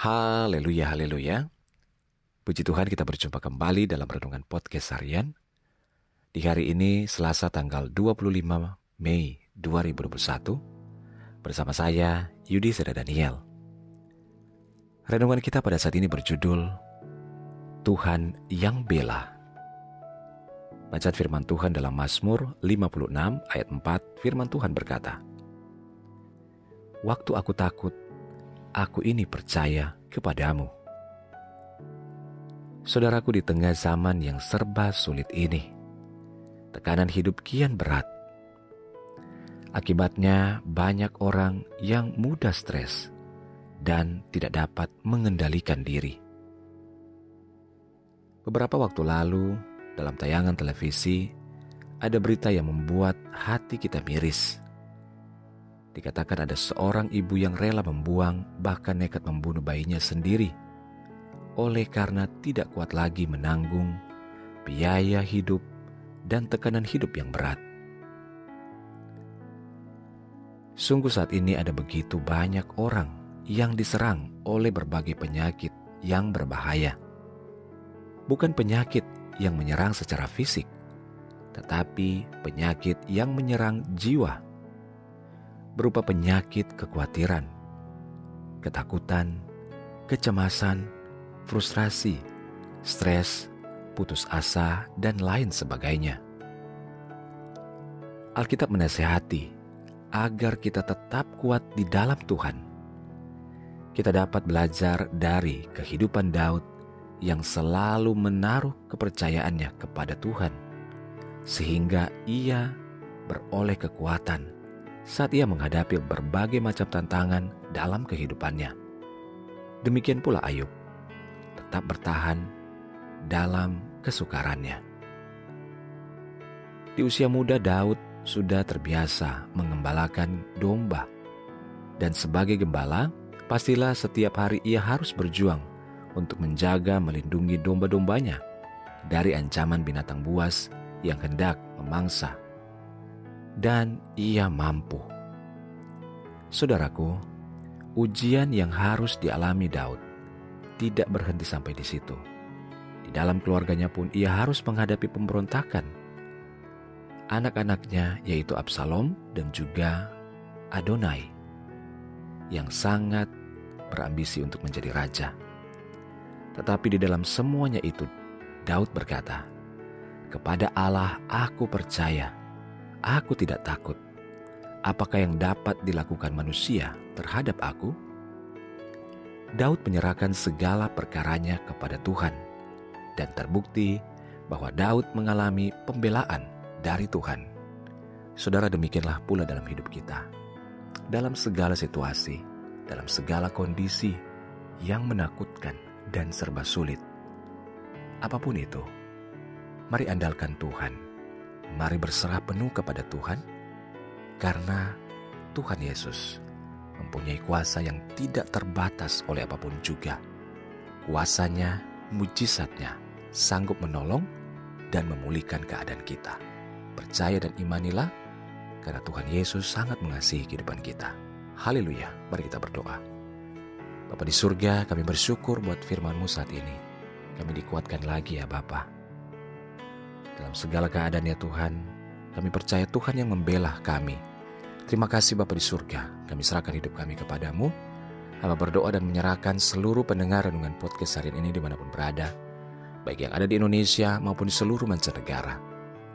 Haleluya, haleluya. Puji Tuhan kita berjumpa kembali dalam Renungan Podcast Harian. Di hari ini Selasa tanggal 25 Mei 2021 bersama saya Yudi Seda Daniel. Renungan kita pada saat ini berjudul Tuhan yang bela. Bacaan firman Tuhan dalam Mazmur 56 ayat 4 firman Tuhan berkata, Waktu aku takut, aku ini percaya kepadamu. Saudaraku di tengah zaman yang serba sulit ini, tekanan hidup kian berat. Akibatnya banyak orang yang mudah stres dan tidak dapat mengendalikan diri. Beberapa waktu lalu, dalam tayangan televisi, ada berita yang membuat hati kita miris. Dikatakan ada seorang ibu yang rela membuang, bahkan nekat membunuh bayinya sendiri, oleh karena tidak kuat lagi menanggung biaya hidup dan tekanan hidup yang berat. Sungguh, saat ini ada begitu banyak orang yang diserang oleh berbagai penyakit yang berbahaya. Bukan penyakit yang menyerang secara fisik, tetapi penyakit yang menyerang jiwa berupa penyakit kekhawatiran, ketakutan, kecemasan, frustrasi, stres, putus asa, dan lain sebagainya. Alkitab menasehati agar kita tetap kuat di dalam Tuhan. Kita dapat belajar dari kehidupan Daud yang selalu menaruh kepercayaannya kepada Tuhan, sehingga ia beroleh kekuatan saat ia menghadapi berbagai macam tantangan dalam kehidupannya. Demikian pula Ayub, tetap bertahan dalam kesukarannya. Di usia muda Daud sudah terbiasa mengembalakan domba. Dan sebagai gembala, pastilah setiap hari ia harus berjuang untuk menjaga melindungi domba-dombanya dari ancaman binatang buas yang hendak memangsa dan ia mampu. Saudaraku, ujian yang harus dialami Daud tidak berhenti sampai di situ. Di dalam keluarganya pun ia harus menghadapi pemberontakan. Anak-anaknya yaitu Absalom dan juga Adonai yang sangat berambisi untuk menjadi raja. Tetapi di dalam semuanya itu Daud berkata, "Kepada Allah aku percaya." Aku tidak takut. Apakah yang dapat dilakukan manusia terhadap aku? Daud menyerahkan segala perkaranya kepada Tuhan, dan terbukti bahwa Daud mengalami pembelaan dari Tuhan. Saudara, demikianlah pula dalam hidup kita. Dalam segala situasi, dalam segala kondisi yang menakutkan dan serba sulit, apa pun itu, mari andalkan Tuhan Mari berserah penuh kepada Tuhan, karena Tuhan Yesus mempunyai kuasa yang tidak terbatas oleh apa pun juga. Kuasanya, mujizatnya, sanggup menolong dan memulihkan keadaan kita. Percaya dan imanilah, karena Tuhan Yesus sangat mengasihi kehidupan kita. Haleluya, mari kita berdoa. Bapa di surga, kami bersyukur buat firman-Mu saat ini. Kami dikuatkan lagi ya Bapak dalam segala keadaan ya Tuhan, kami percaya Tuhan yang membela kami. Terima kasih Bapa di surga, kami serahkan hidup kami kepadamu. Hamba berdoa dan menyerahkan seluruh pendengar renungan podcast harian ini di mana pun berada, baik yang ada di Indonesia maupun di seluruh mancanegara.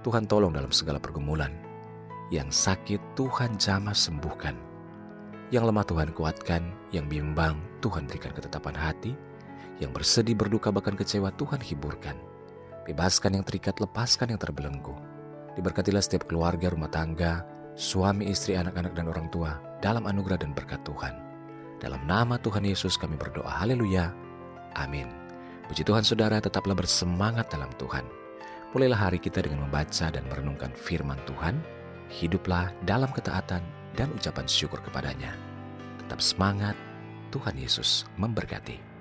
Tuhan tolong dalam segala pergumulan. Yang sakit Tuhan jamah sembuhkan. Yang lemah Tuhan kuatkan, yang bimbang Tuhan berikan ketetapan hati, yang bersedih berduka bahkan kecewa Tuhan hiburkan. Bebaskan yang terikat, lepaskan yang terbelenggu. Diberkatilah setiap keluarga, rumah tangga, suami, istri, anak-anak, dan orang tua dalam anugerah dan berkat Tuhan. Dalam nama Tuhan Yesus kami berdoa. Haleluya. Amin. Puji Tuhan saudara tetaplah bersemangat dalam Tuhan. Mulailah hari kita dengan membaca dan merenungkan firman Tuhan. Hiduplah dalam ketaatan dan ucapan syukur kepadanya. Tetap semangat, Tuhan Yesus memberkati.